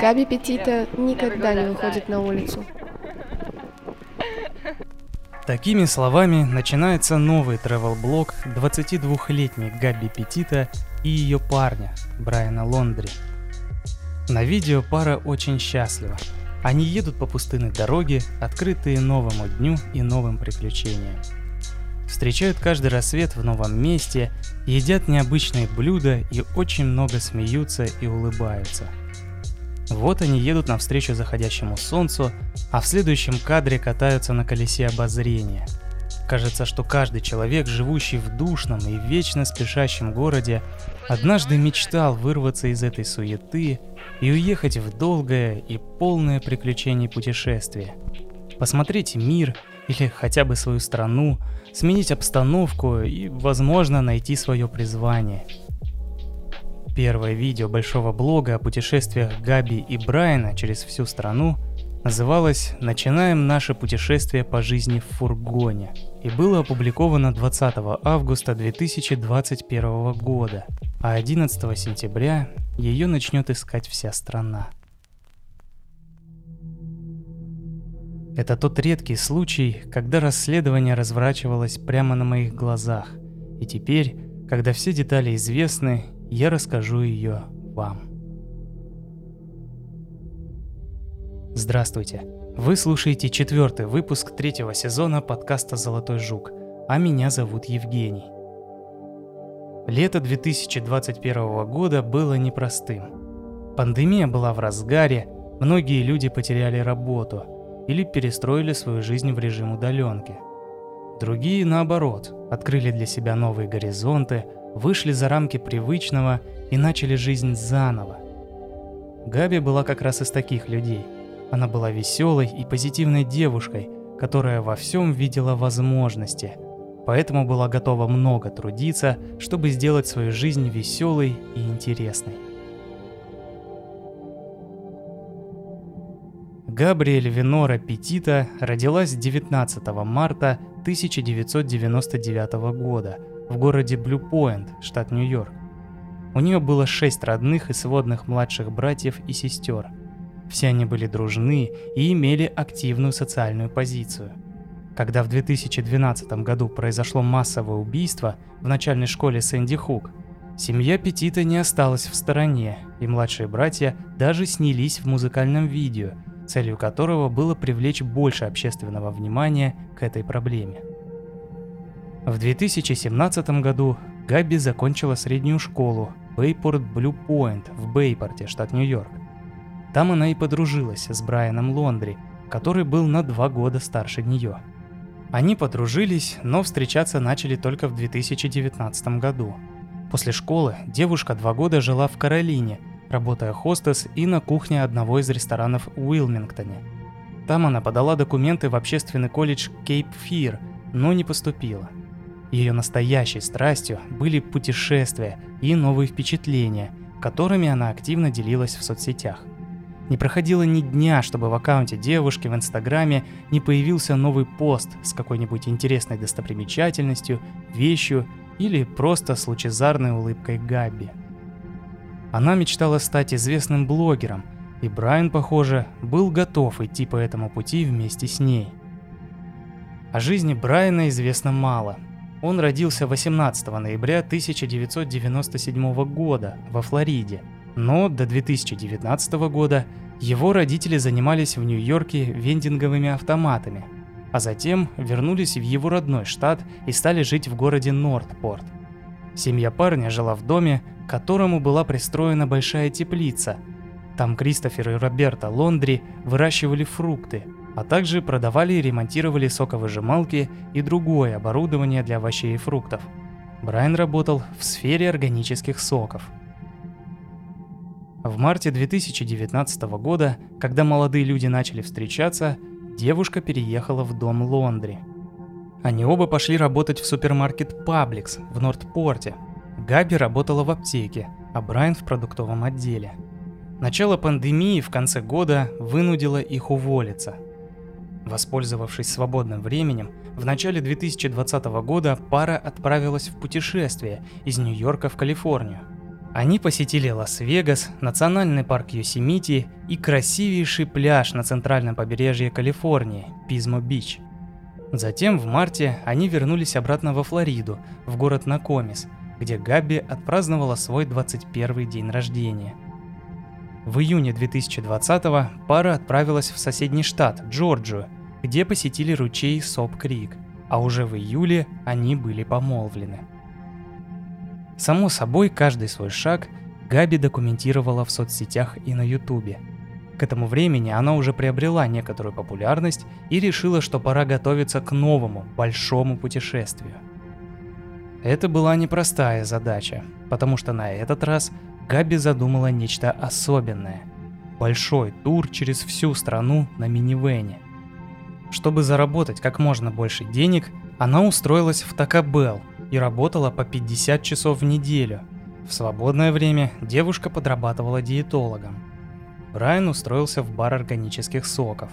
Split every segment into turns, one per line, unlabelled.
Габи Петита никогда не выходит на улицу.
Такими словами начинается новый travel-блог 22-летней Габи Петита и ее парня Брайана Лондри. На видео пара очень счастлива. Они едут по пустынной дороге, открытые новому дню и новым приключениям. Встречают каждый рассвет в новом месте, едят необычные блюда и очень много смеются и улыбаются – вот они едут навстречу заходящему солнцу, а в следующем кадре катаются на колесе обозрения. Кажется, что каждый человек, живущий в душном и вечно спешащем городе, однажды мечтал вырваться из этой суеты и уехать в долгое и полное приключений путешествие. Посмотреть мир или хотя бы свою страну, сменить обстановку и, возможно, найти свое призвание – Первое видео большого блога о путешествиях Габи и Брайана через всю страну называлось «Начинаем наше путешествие по жизни в фургоне» и было опубликовано 20 августа 2021 года, а 11 сентября ее начнет искать вся страна. Это тот редкий случай, когда расследование разворачивалось прямо на моих глазах. И теперь, когда все детали известны, я расскажу ее вам. Здравствуйте! Вы слушаете четвертый выпуск третьего сезона подкаста «Золотой жук», а меня зовут Евгений. Лето 2021 года было непростым. Пандемия была в разгаре, многие люди потеряли работу или перестроили свою жизнь в режим удаленки. Другие, наоборот, открыли для себя новые горизонты – вышли за рамки привычного и начали жизнь заново. Габи была как раз из таких людей. Она была веселой и позитивной девушкой, которая во всем видела возможности, поэтому была готова много трудиться, чтобы сделать свою жизнь веселой и интересной. Габриэль Винора Петита родилась 19 марта 1999 года – в городе Блю-Пойнт, штат Нью-Йорк. У нее было шесть родных и сводных младших братьев и сестер. Все они были дружны и имели активную социальную позицию. Когда в 2012 году произошло массовое убийство в начальной школе Сэнди Хук, семья Петита не осталась в стороне, и младшие братья даже снялись в музыкальном видео, целью которого было привлечь больше общественного внимания к этой проблеме. В 2017 году Габи закончила среднюю школу Бейпорт Блю Пойнт в Бейпорте, штат Нью-Йорк. Там она и подружилась с Брайаном Лондри, который был на два года старше нее. Они подружились, но встречаться начали только в 2019 году. После школы девушка два года жила в Каролине, работая хостес и на кухне одного из ресторанов в Уилмингтоне. Там она подала документы в общественный колледж Кейп Фир, но не поступила – ее настоящей страстью были путешествия и новые впечатления, которыми она активно делилась в соцсетях. Не проходило ни дня, чтобы в аккаунте девушки в Инстаграме не появился новый пост с какой-нибудь интересной достопримечательностью, вещью или просто с лучезарной улыбкой Габи. Она мечтала стать известным блогером, и Брайан, похоже, был готов идти по этому пути вместе с ней. О жизни Брайана известно мало – он родился 18 ноября 1997 года во Флориде, но до 2019 года его родители занимались в Нью-Йорке вендинговыми автоматами, а затем вернулись в его родной штат и стали жить в городе Нортпорт. Семья парня жила в доме, к которому была пристроена большая теплица. Там Кристофер и Роберта Лондри выращивали фрукты – а также продавали и ремонтировали соковыжималки и другое оборудование для овощей и фруктов. Брайан работал в сфере органических соков. В марте 2019 года, когда молодые люди начали встречаться, девушка переехала в дом Лондри. Они оба пошли работать в супермаркет Publix в Нортпорте. Габи работала в аптеке, а Брайан в продуктовом отделе. Начало пандемии в конце года вынудило их уволиться – Воспользовавшись свободным временем, в начале 2020 года пара отправилась в путешествие из Нью-Йорка в Калифорнию. Они посетили Лас-Вегас, национальный парк Йосемити и красивейший пляж на центральном побережье Калифорнии – Пизмо-Бич. Затем в марте они вернулись обратно во Флориду, в город Накомис, где Габи отпраздновала свой 21 день рождения. В июне 2020 пара отправилась в соседний штат, Джорджию, где посетили ручей Соп-Крик, а уже в июле они были помолвлены. Само собой, каждый свой шаг Габи документировала в соцсетях и на Ютубе. К этому времени она уже приобрела некоторую популярность и решила, что пора готовиться к новому, большому путешествию. Это была непростая задача, потому что на этот раз Габи задумала нечто особенное. Большой тур через всю страну на минивэне. Чтобы заработать как можно больше денег, она устроилась в Такабел – и работала по 50 часов в неделю. В свободное время девушка подрабатывала диетологом. Брайан устроился в бар органических соков.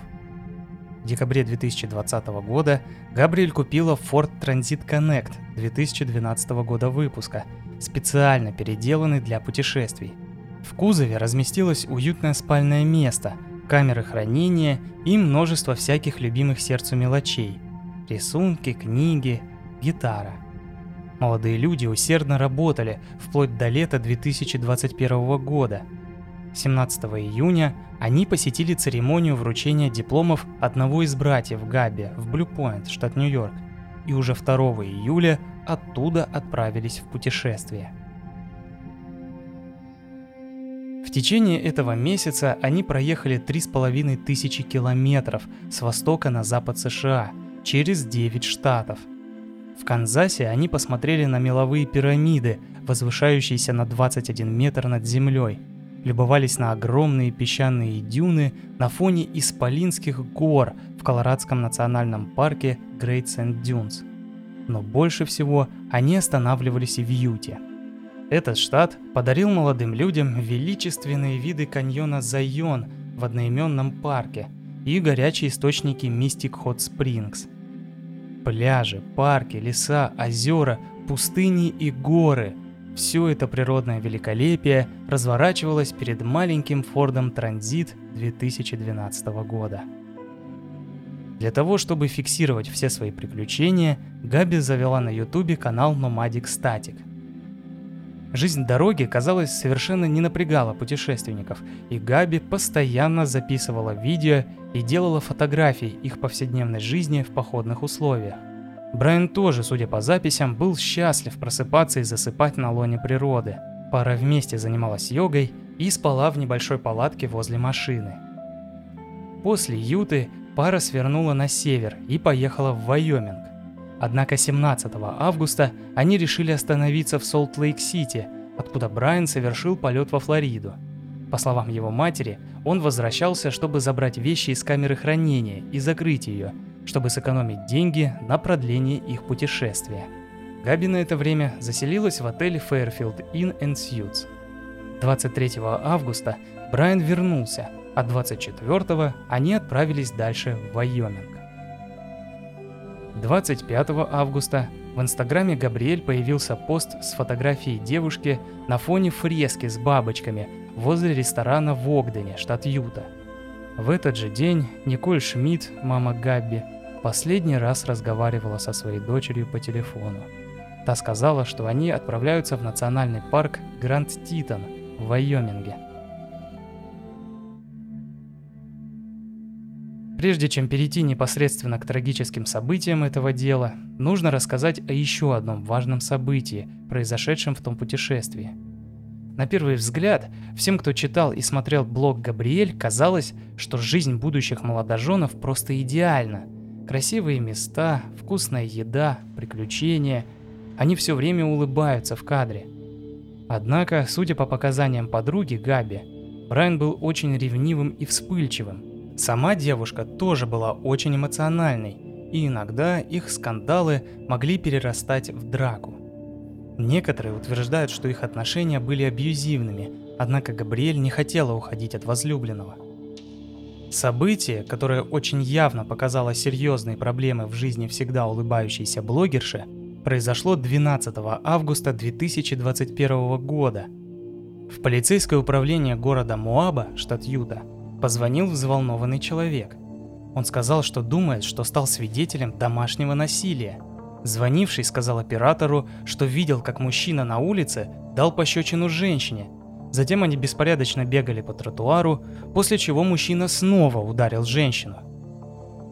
В декабре 2020 года Габриэль купила Ford Transit Connect 2012 года выпуска, специально переделанный для путешествий. В кузове разместилось уютное спальное место, камеры хранения и множество всяких любимых сердцу мелочей. Рисунки, книги, гитара. Молодые люди усердно работали вплоть до лета 2021 года. 17 июня они посетили церемонию вручения дипломов одного из братьев Габи в Блю-Пойнт, штат Нью-Йорк, и уже 2 июля оттуда отправились в путешествие. В течение этого месяца они проехали 3,5 тысячи километров с востока на запад США через 9 штатов – в Канзасе они посмотрели на меловые пирамиды, возвышающиеся на 21 метр над землей, любовались на огромные песчаные дюны на фоне исполинских гор в Колорадском национальном парке Great Sand Dunes. Но больше всего они останавливались в Юте. Этот штат подарил молодым людям величественные виды каньона Зайон в одноименном парке и горячие источники Mystic Hot Springs – Пляжи, парки, леса, озера, пустыни и горы – все это природное великолепие разворачивалось перед маленьким Фордом Транзит 2012 года. Для того, чтобы фиксировать все свои приключения, Габи завела на ютубе канал Nomadic Static – Жизнь дороги, казалось, совершенно не напрягала путешественников, и Габи постоянно записывала видео и делала фотографии их повседневной жизни в походных условиях. Брайан тоже, судя по записям, был счастлив просыпаться и засыпать на лоне природы. Пара вместе занималась йогой и спала в небольшой палатке возле машины. После Юты пара свернула на север и поехала в Вайоминг. Однако 17 августа они решили остановиться в Солт-Лейк-Сити, откуда Брайан совершил полет во Флориду. По словам его матери, он возвращался, чтобы забрать вещи из камеры хранения и закрыть ее, чтобы сэкономить деньги на продление их путешествия. Габи на это время заселилась в отеле Fairfield Inn and Suites. 23 августа Брайан вернулся, а 24 они отправились дальше в Вайоминг. 25 августа в инстаграме Габриэль появился пост с фотографией девушки на фоне фрески с бабочками возле ресторана в Огдене, штат Юта. В этот же день Николь Шмидт, мама Габби, последний раз разговаривала со своей дочерью по телефону. Та сказала, что они отправляются в национальный парк Гранд Титан в Вайоминге – Прежде чем перейти непосредственно к трагическим событиям этого дела, нужно рассказать о еще одном важном событии, произошедшем в том путешествии. На первый взгляд, всем, кто читал и смотрел блог Габриэль, казалось, что жизнь будущих молодоженов просто идеальна. Красивые места, вкусная еда, приключения. Они все время улыбаются в кадре. Однако, судя по показаниям подруги Габи, Брайан был очень ревнивым и вспыльчивым – Сама девушка тоже была очень эмоциональной, и иногда их скандалы могли перерастать в драку. Некоторые утверждают, что их отношения были абьюзивными, однако Габриэль не хотела уходить от возлюбленного. Событие, которое очень явно показало серьезные проблемы в жизни всегда улыбающейся блогерши, произошло 12 августа 2021 года. В полицейское управление города Муаба, штат Юта, позвонил взволнованный человек. Он сказал, что думает, что стал свидетелем домашнего насилия. Звонивший сказал оператору, что видел, как мужчина на улице дал пощечину женщине. Затем они беспорядочно бегали по тротуару, после чего мужчина снова ударил женщину.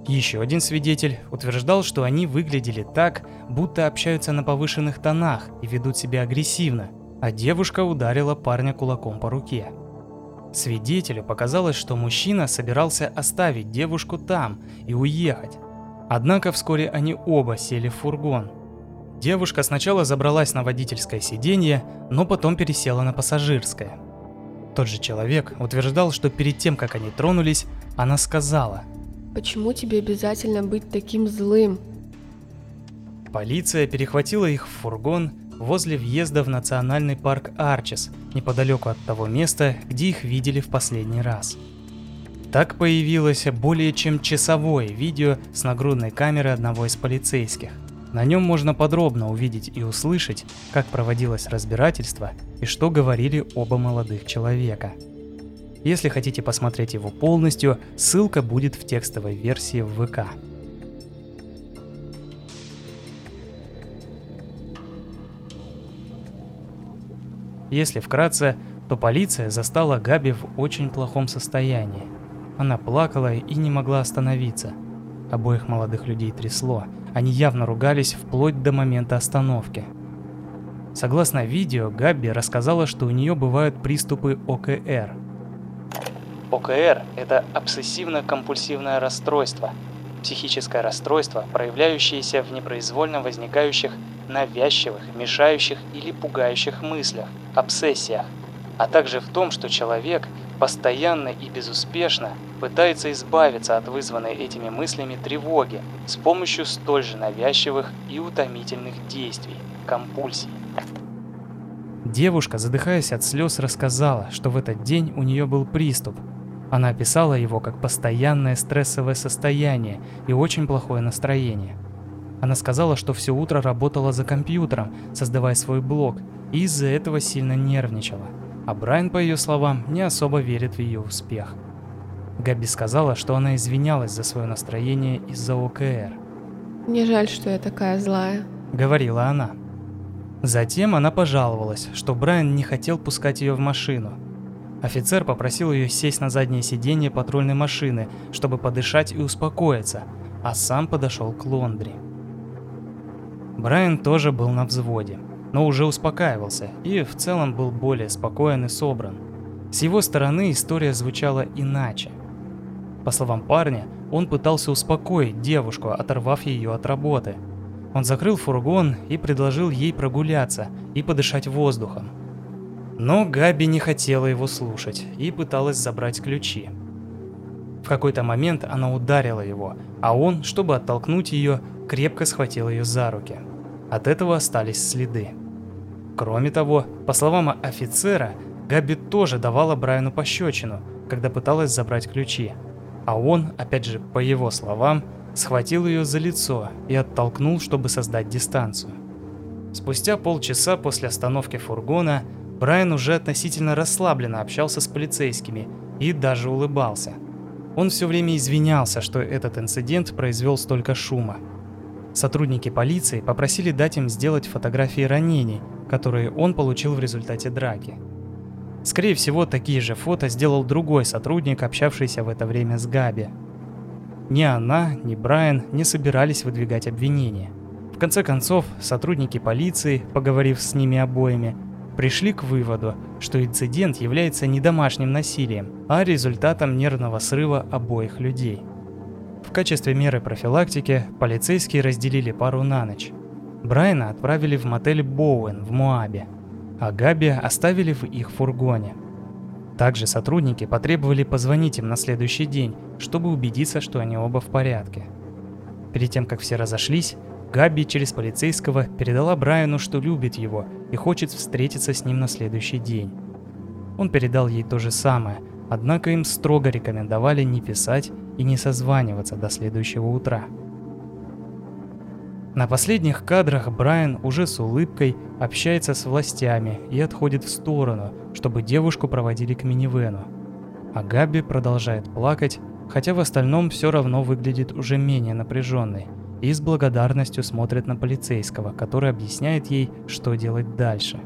Еще один свидетель утверждал, что они выглядели так, будто общаются на повышенных тонах и ведут себя агрессивно, а девушка ударила парня кулаком по руке. Свидетелю показалось, что мужчина собирался оставить девушку там и уехать. Однако вскоре они оба сели в фургон. Девушка сначала забралась на водительское сиденье, но потом пересела на пассажирское. Тот же человек утверждал, что перед тем, как они тронулись, она сказала
«Почему тебе обязательно быть таким злым?»
Полиция перехватила их в фургон возле въезда в национальный парк Арчес, неподалеку от того места, где их видели в последний раз. Так появилось более чем часовое видео с нагрудной камеры одного из полицейских. На нем можно подробно увидеть и услышать, как проводилось разбирательство и что говорили оба молодых человека. Если хотите посмотреть его полностью, ссылка будет в текстовой версии в ВК. Если вкратце, то полиция застала Габи в очень плохом состоянии. Она плакала и не могла остановиться. Обоих молодых людей трясло. Они явно ругались вплоть до момента остановки. Согласно видео, Габи рассказала, что у нее бывают приступы ОКР. ОКР – это обсессивно-компульсивное расстройство, психическое расстройство, проявляющееся в непроизвольно возникающих навязчивых, мешающих или пугающих мыслях, обсессиях, а также в том, что человек постоянно и безуспешно пытается избавиться от вызванной этими мыслями тревоги с помощью столь же навязчивых и утомительных действий, компульсий. Девушка, задыхаясь от слез, рассказала, что в этот день у нее был приступ. Она описала его как постоянное стрессовое состояние и очень плохое настроение – она сказала, что все утро работала за компьютером, создавая свой блог, и из-за этого сильно нервничала. А Брайан, по ее словам, не особо верит в ее успех. Габи сказала, что она извинялась за свое настроение из-за ОКР.
«Мне жаль, что я такая злая», —
говорила она. Затем она пожаловалась, что Брайан не хотел пускать ее в машину. Офицер попросил ее сесть на заднее сиденье патрульной машины, чтобы подышать и успокоиться, а сам подошел к Лондри. Брайан тоже был на взводе, но уже успокаивался и в целом был более спокоен и собран. С его стороны история звучала иначе. По словам парня, он пытался успокоить девушку, оторвав ее от работы. Он закрыл фургон и предложил ей прогуляться и подышать воздухом. Но Габи не хотела его слушать и пыталась забрать ключи. В какой-то момент она ударила его, а он, чтобы оттолкнуть ее, крепко схватил ее за руки. От этого остались следы. Кроме того, по словам офицера, Габи тоже давала Брайану пощечину, когда пыталась забрать ключи. А он, опять же, по его словам, схватил ее за лицо и оттолкнул, чтобы создать дистанцию. Спустя полчаса после остановки фургона Брайан уже относительно расслабленно общался с полицейскими и даже улыбался. Он все время извинялся, что этот инцидент произвел столько шума. Сотрудники полиции попросили дать им сделать фотографии ранений, которые он получил в результате драки. Скорее всего, такие же фото сделал другой сотрудник, общавшийся в это время с Габи. Ни она, ни Брайан не собирались выдвигать обвинения. В конце концов, сотрудники полиции, поговорив с ними обоими, пришли к выводу, что инцидент является не домашним насилием, а результатом нервного срыва обоих людей – в качестве меры профилактики полицейские разделили пару на ночь. Брайана отправили в мотель Боуэн в Моабе, а Габи оставили в их фургоне. Также сотрудники потребовали позвонить им на следующий день, чтобы убедиться, что они оба в порядке. Перед тем, как все разошлись, Габи через полицейского передала Брайану, что любит его и хочет встретиться с ним на следующий день. Он передал ей то же самое, однако им строго рекомендовали не писать и не созваниваться до следующего утра. На последних кадрах Брайан уже с улыбкой общается с властями и отходит в сторону, чтобы девушку проводили к минивену. А Габи продолжает плакать, хотя в остальном все равно выглядит уже менее напряженной и с благодарностью смотрит на полицейского, который объясняет ей, что делать дальше.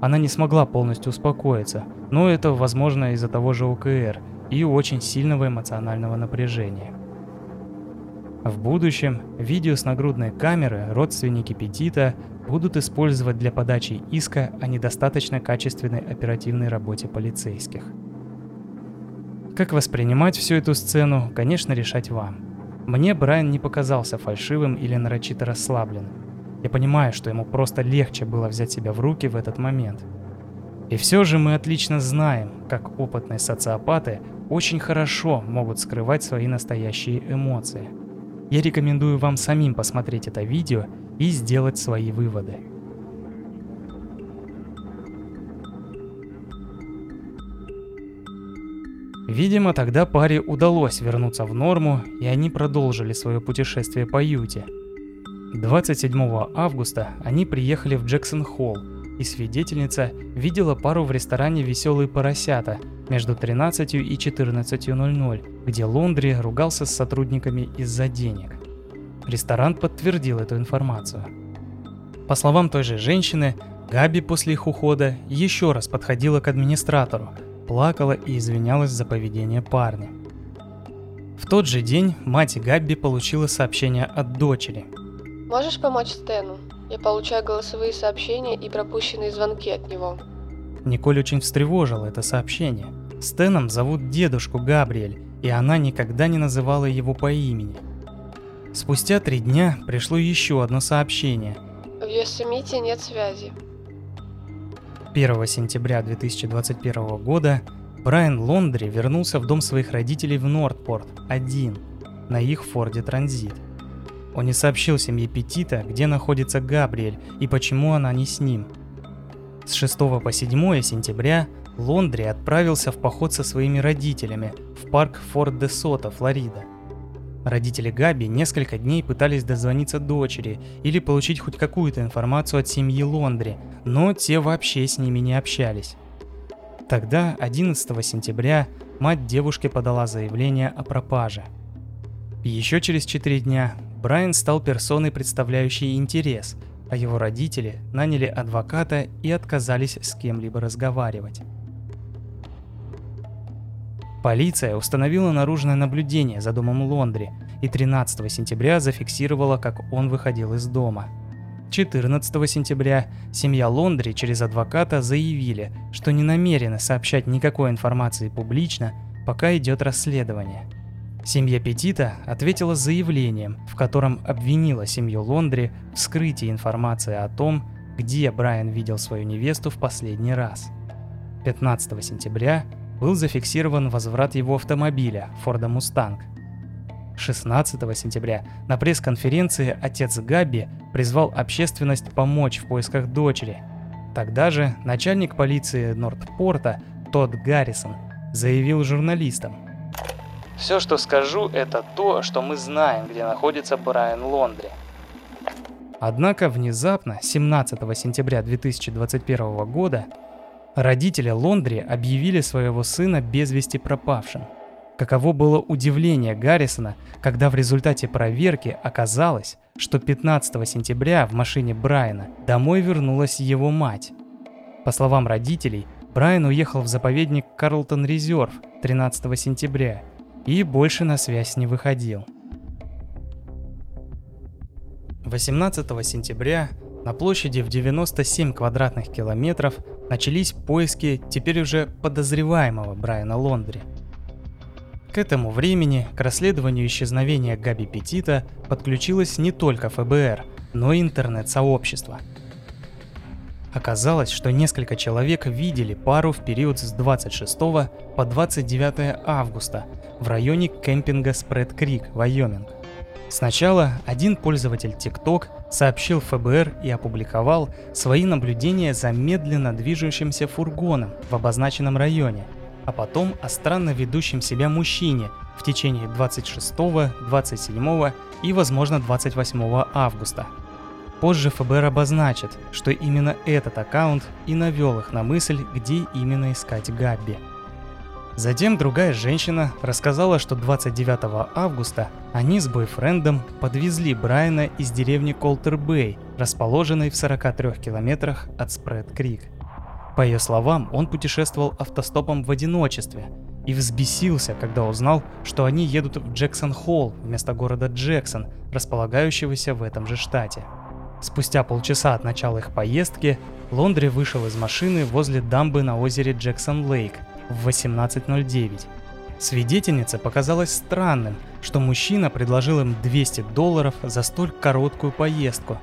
Она не смогла полностью успокоиться, но это возможно из-за того же ОКР и очень сильного эмоционального напряжения. В будущем видео с нагрудной камеры родственники Петита будут использовать для подачи иска о недостаточно качественной оперативной работе полицейских. Как воспринимать всю эту сцену, конечно, решать вам. Мне Брайан не показался фальшивым или нарочито расслабленным. Я понимаю, что ему просто легче было взять себя в руки в этот момент. И все же мы отлично знаем, как опытные социопаты очень хорошо могут скрывать свои настоящие эмоции – я рекомендую вам самим посмотреть это видео и сделать свои выводы. Видимо, тогда паре удалось вернуться в норму, и они продолжили свое путешествие по Юте. 27 августа они приехали в Джексон-Холл, и свидетельница видела пару в ресторане «Веселые поросята» между 13 и 14.00, где Лондри ругался с сотрудниками из-за денег. Ресторан подтвердил эту информацию. По словам той же женщины, Габи после их ухода еще раз подходила к администратору, плакала и извинялась за поведение парня. В тот же день мать Габи получила сообщение от дочери.
«Можешь помочь Стэну? Я получаю голосовые сообщения и пропущенные звонки от него.
Николь очень встревожила это сообщение. Стэном зовут дедушку Габриэль, и она никогда не называла его по имени. Спустя три дня пришло еще одно сообщение.
В Йосемите нет связи.
1 сентября 2021 года Брайан Лондри вернулся в дом своих родителей в Нортпорт один на их Форде Транзит – он не сообщил семье Петита, где находится Габриэль и почему она не с ним. С 6 по 7 сентября Лондри отправился в поход со своими родителями в парк Форт де Сота, Флорида. Родители Габи несколько дней пытались дозвониться дочери или получить хоть какую-то информацию от семьи Лондри, но те вообще с ними не общались. Тогда, 11 сентября, мать девушки подала заявление о пропаже. Еще через 4 дня Брайан стал персоной, представляющей интерес, а его родители наняли адвоката и отказались с кем-либо разговаривать. Полиция установила наружное наблюдение за домом Лондри и 13 сентября зафиксировала, как он выходил из дома. 14 сентября семья Лондри через адвоката заявили, что не намерены сообщать никакой информации публично, пока идет расследование – Семья Петита ответила заявлением, в котором обвинила семью Лондри в скрытии информации о том, где Брайан видел свою невесту в последний раз. 15 сентября был зафиксирован возврат его автомобиля Форда Мустанг. 16 сентября на пресс-конференции отец Габи призвал общественность помочь в поисках дочери. Тогда же начальник полиции Нортпорта Тодд Гаррисон заявил журналистам – все, что скажу, это то, что мы знаем, где находится Брайан Лондри. Однако внезапно, 17 сентября 2021 года, родители Лондри объявили своего сына без вести пропавшим. Каково было удивление Гаррисона, когда в результате проверки оказалось, что 15 сентября в машине Брайана домой вернулась его мать. По словам родителей, Брайан уехал в заповедник Карлтон Резерв 13 сентября и больше на связь не выходил. 18 сентября на площади в 97 квадратных километров начались поиски теперь уже подозреваемого Брайана Лондри. К этому времени к расследованию исчезновения Габи Петита подключилось не только ФБР, но и интернет-сообщество – Оказалось, что несколько человек видели пару в период с 26 по 29 августа в районе кемпинга Спред Крик, Вайоминг. Сначала один пользователь TikTok сообщил ФБР и опубликовал свои наблюдения за медленно движущимся фургоном в обозначенном районе, а потом о странно ведущем себя мужчине, в течение 26, 27 и, возможно, 28 августа. Позже ФБР обозначит, что именно этот аккаунт и навел их на мысль, где именно искать Габби. Затем другая женщина рассказала, что 29 августа они с бойфрендом подвезли Брайана из деревни Колтер-Бэй, расположенной в 43 километрах от Спред-Крик. По ее словам, он путешествовал автостопом в одиночестве и взбесился, когда узнал, что они едут в Джексон-Холл вместо города Джексон, располагающегося в этом же штате. Спустя полчаса от начала их поездки Лондри вышел из машины возле дамбы на озере Джексон-Лейк в 18.09. Свидетельнице показалось странным, что мужчина предложил им 200 долларов за столь короткую поездку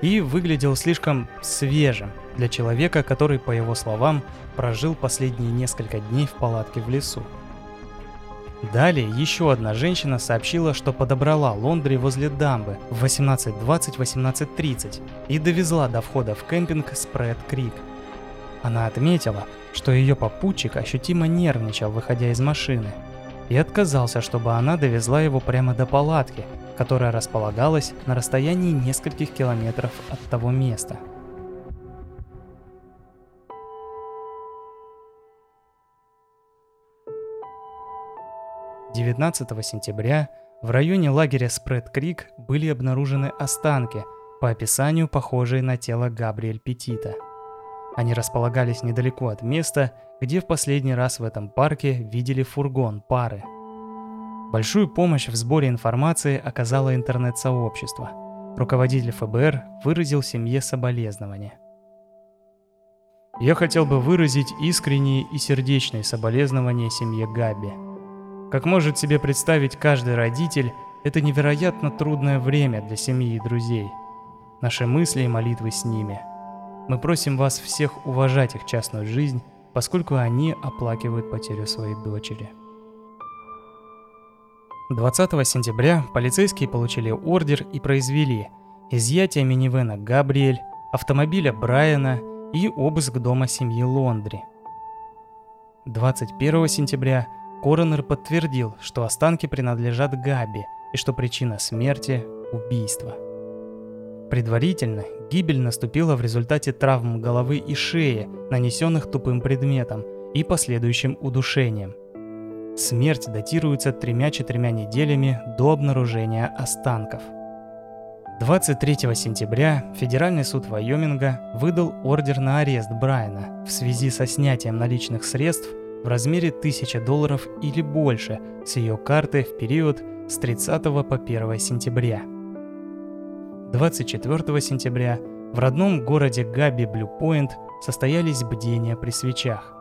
и выглядел слишком свежим для человека, который, по его словам, прожил последние несколько дней в палатке в лесу. Далее еще одна женщина сообщила, что подобрала Лондри возле дамбы в 18.20-18.30 и довезла до входа в кемпинг Спред Крик. Она отметила, что ее попутчик ощутимо нервничал, выходя из машины, и отказался, чтобы она довезла его прямо до палатки, которая располагалась на расстоянии нескольких километров от того места – 19 сентября в районе лагеря Спред-Крик были обнаружены останки, по описанию похожие на тело Габриэль Петита. Они располагались недалеко от места, где в последний раз в этом парке видели фургон пары. Большую помощь в сборе информации оказало интернет-сообщество. Руководитель ФБР выразил семье соболезнования. Я хотел бы выразить искренние и сердечные соболезнования семье Габи – как может себе представить каждый родитель, это невероятно трудное время для семьи и друзей. Наши мысли и молитвы с ними. Мы просим вас всех уважать их частную жизнь, поскольку они оплакивают потерю своей дочери. 20 сентября полицейские получили ордер и произвели изъятие минивэна Габриэль, автомобиля Брайана и обыск дома семьи Лондри. 21 сентября Коронер подтвердил, что останки принадлежат Габи и что причина смерти – убийство. Предварительно гибель наступила в результате травм головы и шеи, нанесенных тупым предметом, и последующим удушением. Смерть датируется тремя-четырьмя неделями до обнаружения останков. 23 сентября Федеральный суд Вайоминга выдал ордер на арест Брайана в связи со снятием наличных средств в размере 1000 долларов или больше с ее карты в период с 30 по 1 сентября. 24 сентября в родном городе Габи Блюпоинт состоялись бдения при свечах.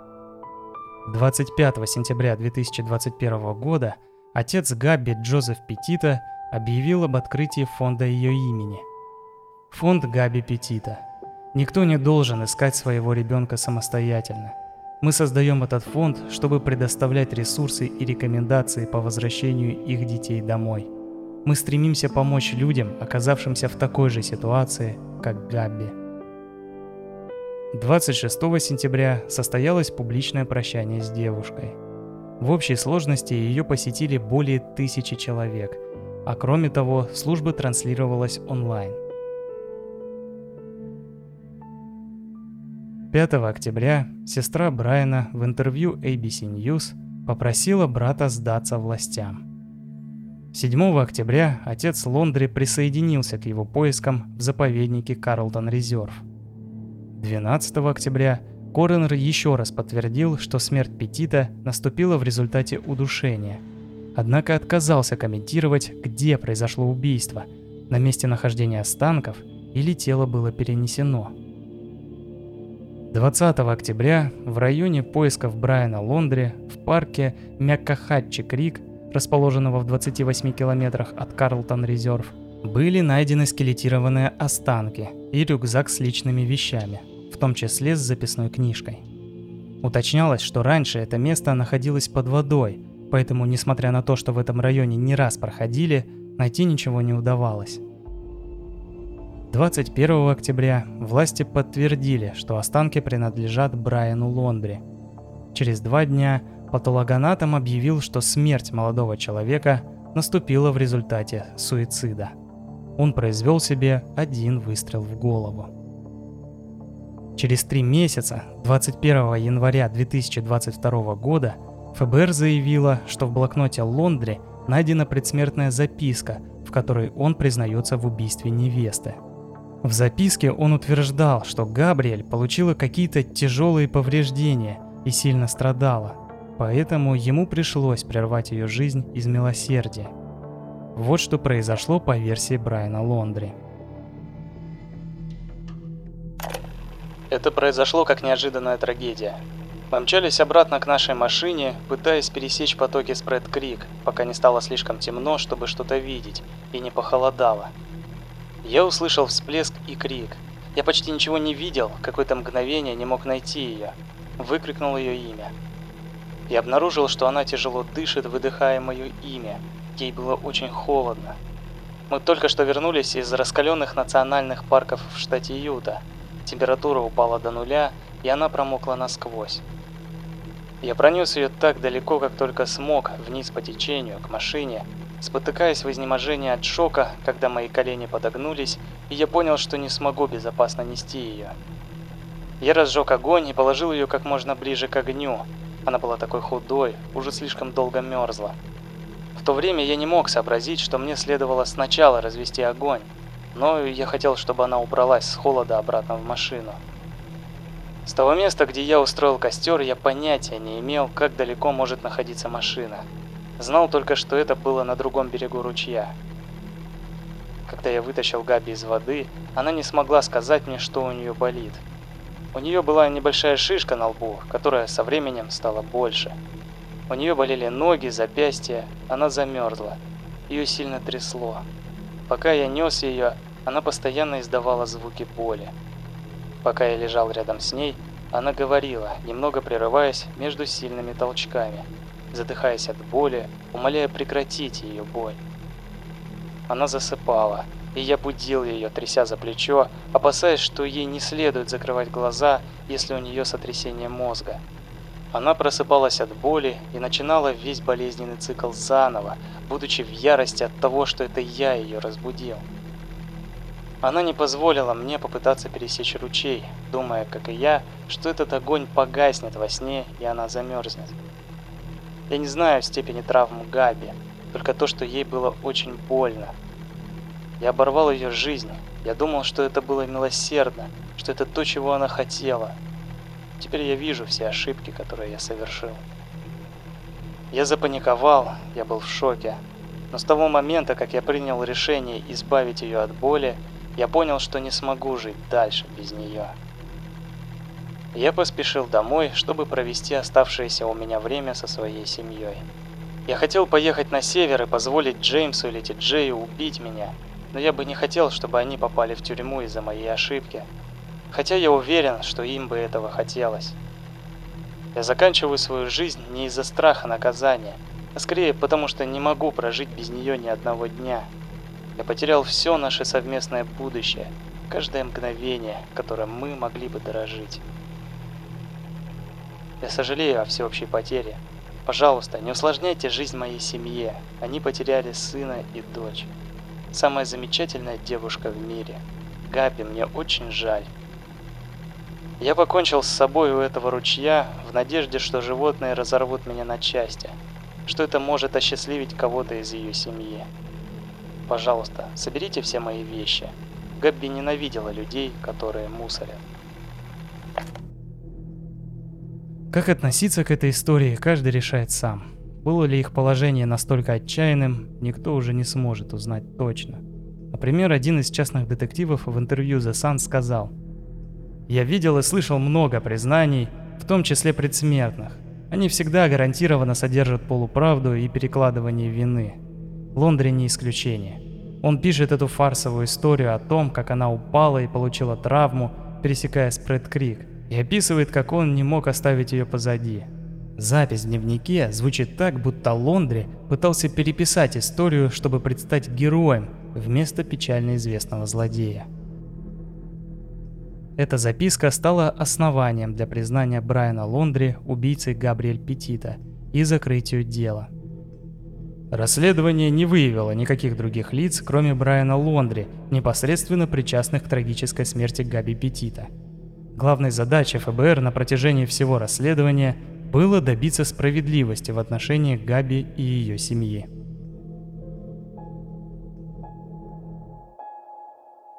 25 сентября 2021 года отец Габи Джозеф Петита объявил об открытии фонда ее имени. Фонд Габи Петита. Никто не должен искать своего ребенка самостоятельно – мы создаем этот фонд, чтобы предоставлять ресурсы и рекомендации по возвращению их детей домой. Мы стремимся помочь людям, оказавшимся в такой же ситуации, как Габби. 26 сентября состоялось публичное прощание с девушкой. В общей сложности ее посетили более тысячи человек, а кроме того, служба транслировалась онлайн – 5 октября сестра Брайана в интервью ABC News попросила брата сдаться властям. 7 октября отец Лондри присоединился к его поискам в заповеднике Карлтон Резерв. 12 октября Коронер еще раз подтвердил, что смерть Петита наступила в результате удушения, однако отказался комментировать, где произошло убийство, на месте нахождения останков или тело было перенесено – 20 октября в районе поисков Брайана Лондри в парке Мяккахатчи Крик, расположенного в 28 километрах от Карлтон Резерв, были найдены скелетированные останки и рюкзак с личными вещами, в том числе с записной книжкой. Уточнялось, что раньше это место находилось под водой, поэтому, несмотря на то, что в этом районе не раз проходили, найти ничего не удавалось. 21 октября власти подтвердили, что останки принадлежат Брайану Лондри. Через два дня
Патологоанатом объявил, что смерть молодого человека наступила в результате суицида. Он произвел себе один выстрел в голову. Через три месяца, 21 января 2022 года, ФБР заявило, что в блокноте Лондри найдена предсмертная записка, в которой он признается в убийстве невесты. В записке он утверждал, что Габриэль получила какие-то тяжелые повреждения и сильно страдала, поэтому ему пришлось прервать ее жизнь из милосердия. Вот что произошло по версии Брайана Лондри.
Это произошло как неожиданная трагедия. Мы мчались обратно к нашей машине, пытаясь пересечь потоки Спред-Крик, пока не стало слишком темно, чтобы что-то видеть, и не похолодало. Я услышал всплеск и крик. Я почти ничего не видел, какое-то мгновение не мог найти ее. Выкрикнул ее имя. Я обнаружил, что она тяжело дышит, выдыхая мое имя. Ей было очень холодно. Мы только что вернулись из раскаленных национальных парков в штате Юта. Температура упала до нуля, и она промокла насквозь. Я пронес ее так далеко, как только смог, вниз по течению, к машине, спотыкаясь в изнеможении от шока, когда мои колени подогнулись, и я понял, что не смогу безопасно нести ее. Я разжег огонь и положил ее как можно ближе к огню. Она была такой худой, уже слишком долго мерзла. В то время я не мог сообразить, что мне следовало сначала развести огонь, но я хотел, чтобы она убралась с холода обратно в машину. С того места, где я устроил костер, я понятия не имел, как далеко может находиться машина. Знал только, что это было на другом берегу ручья. Когда я вытащил Габи из воды, она не смогла сказать мне, что у нее болит. У нее была небольшая шишка на лбу, которая со временем стала больше. У нее болели ноги, запястья, она замерзла. Ее сильно трясло. Пока я нес ее, она постоянно издавала звуки боли. Пока я лежал рядом с ней, она говорила, немного прерываясь между сильными толчками, задыхаясь от боли, умоляя прекратить ее боль. Она засыпала, и я будил ее, тряся за плечо, опасаясь, что ей не следует закрывать глаза, если у нее сотрясение мозга. Она просыпалась от боли и начинала весь болезненный цикл заново, будучи в ярости от того, что это я ее разбудил. Она не позволила мне попытаться пересечь ручей, думая, как и я, что этот огонь погаснет во сне и она замерзнет. Я не знаю степени травм Габи, только то, что ей было очень больно. Я оборвал ее жизнь. Я думал, что это было милосердно, что это то, чего она хотела. Теперь я вижу все ошибки, которые я совершил. Я запаниковал, я был в шоке. Но с того момента, как я принял решение избавить ее от боли, я понял, что не смогу жить дальше без нее. Я поспешил домой, чтобы провести оставшееся у меня время со своей семьей. Я хотел поехать на север и позволить Джеймсу или Ти-Джею убить меня, но я бы не хотел, чтобы они попали в тюрьму из-за моей ошибки. Хотя я уверен, что им бы этого хотелось. Я заканчиваю свою жизнь не из-за страха наказания, а скорее потому, что не могу прожить без нее ни одного дня. Я потерял все наше совместное будущее, каждое мгновение, которым мы могли бы дорожить. Я сожалею о всеобщей потере. Пожалуйста, не усложняйте жизнь моей семье. Они потеряли сына и дочь. Самая замечательная девушка в мире. Габи, мне очень жаль. Я покончил с собой у этого ручья в надежде, что животные разорвут меня на части, что это может осчастливить кого-то из ее семьи. Пожалуйста, соберите все мои вещи. Габби ненавидела людей, которые мусорят.
Как относиться к этой истории, каждый решает сам. Было ли их положение настолько отчаянным, никто уже не сможет узнать точно. Например, один из частных детективов в интервью The Sun сказал «Я видел и слышал много признаний, в том числе предсмертных. Они всегда гарантированно содержат полуправду и перекладывание вины. Лондри не исключение. Он пишет эту фарсовую историю о том, как она упала и получила травму, пересекая Спред-Крик, и описывает, как он не мог оставить ее позади. Запись в дневнике звучит так, будто Лондри пытался переписать историю, чтобы предстать героем вместо печально известного злодея. Эта записка стала основанием для признания Брайана Лондри убийцей Габриэль Петита
и закрытию дела. Расследование не выявило никаких других лиц, кроме Брайана Лондри, непосредственно причастных к трагической смерти Габи Петита. Главной задачей ФБР на протяжении всего расследования было добиться справедливости в отношении Габи и ее семьи.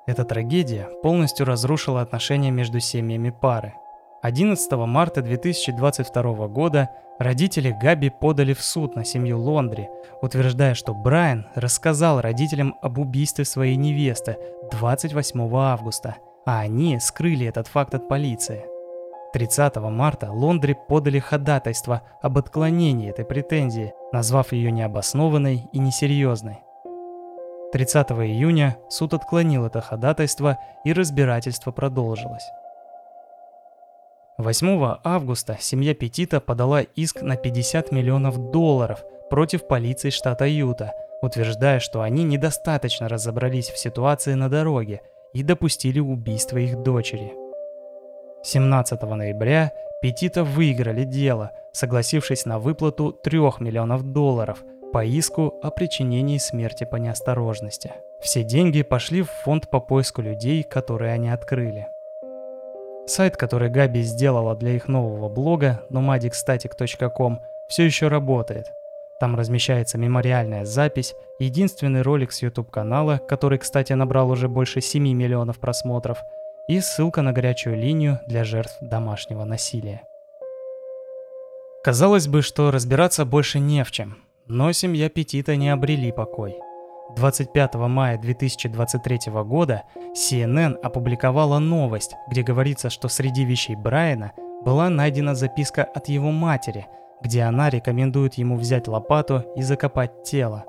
Эта трагедия полностью разрушила отношения между семьями пары. 11 марта 2022 года родители Габи подали в суд на семью Лондри, утверждая, что Брайан рассказал родителям об убийстве своей невесты 28 августа, а они скрыли этот факт от полиции. 30 марта Лондри подали ходатайство об отклонении этой претензии, назвав ее необоснованной и несерьезной. 30 июня суд отклонил это ходатайство и разбирательство продолжилось. 8 августа семья Петита подала иск на 50 миллионов долларов против полиции штата Юта, утверждая, что они недостаточно разобрались в ситуации на дороге и допустили убийство их дочери. 17 ноября Петита выиграли дело, согласившись на выплату 3 миллионов долларов по иску о причинении смерти по неосторожности. Все деньги пошли в фонд по поиску людей, которые они открыли. Сайт, который Габи сделала для их нового блога, nomadicstatic.com, все еще работает. Там размещается мемориальная запись, единственный ролик с YouTube-канала, который, кстати, набрал уже больше 7 миллионов просмотров, и ссылка на горячую линию для жертв домашнего насилия. Казалось бы, что разбираться больше не в чем, но семья Петита не обрели покой – 25 мая 2023 года CNN опубликовала новость, где говорится, что среди вещей Брайана была найдена записка от его матери, где она рекомендует ему взять лопату и закопать тело.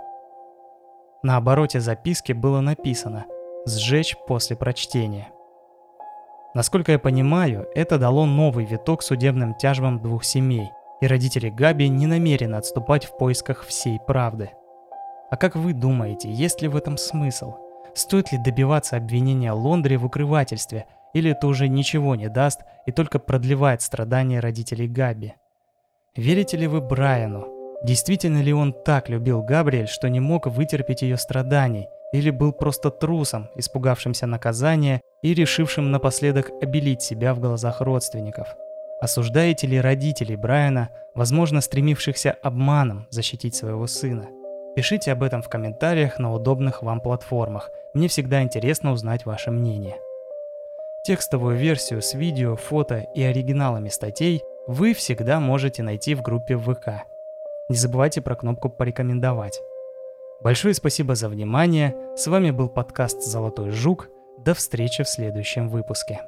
На обороте записки было написано «сжечь после прочтения». Насколько я понимаю, это дало новый виток судебным тяжбам двух семей, и родители Габи не намерены отступать в поисках всей правды – а как вы думаете, есть ли в этом смысл? Стоит ли добиваться обвинения Лондри в укрывательстве, или это уже ничего не даст и только продлевает страдания родителей Габи? Верите ли вы Брайану? Действительно ли он так любил Габриэль, что не мог вытерпеть ее страданий, или был просто трусом, испугавшимся наказания и решившим напоследок обелить себя в глазах родственников? Осуждаете ли родителей Брайана, возможно, стремившихся обманом защитить своего сына? Пишите об этом в комментариях на удобных вам платформах. Мне всегда интересно узнать ваше мнение. Текстовую версию с видео, фото и оригиналами статей вы всегда можете найти в группе ВК. Не забывайте про кнопку «Порекомендовать». Большое спасибо за внимание. С вами был подкаст «Золотой жук». До встречи в следующем выпуске.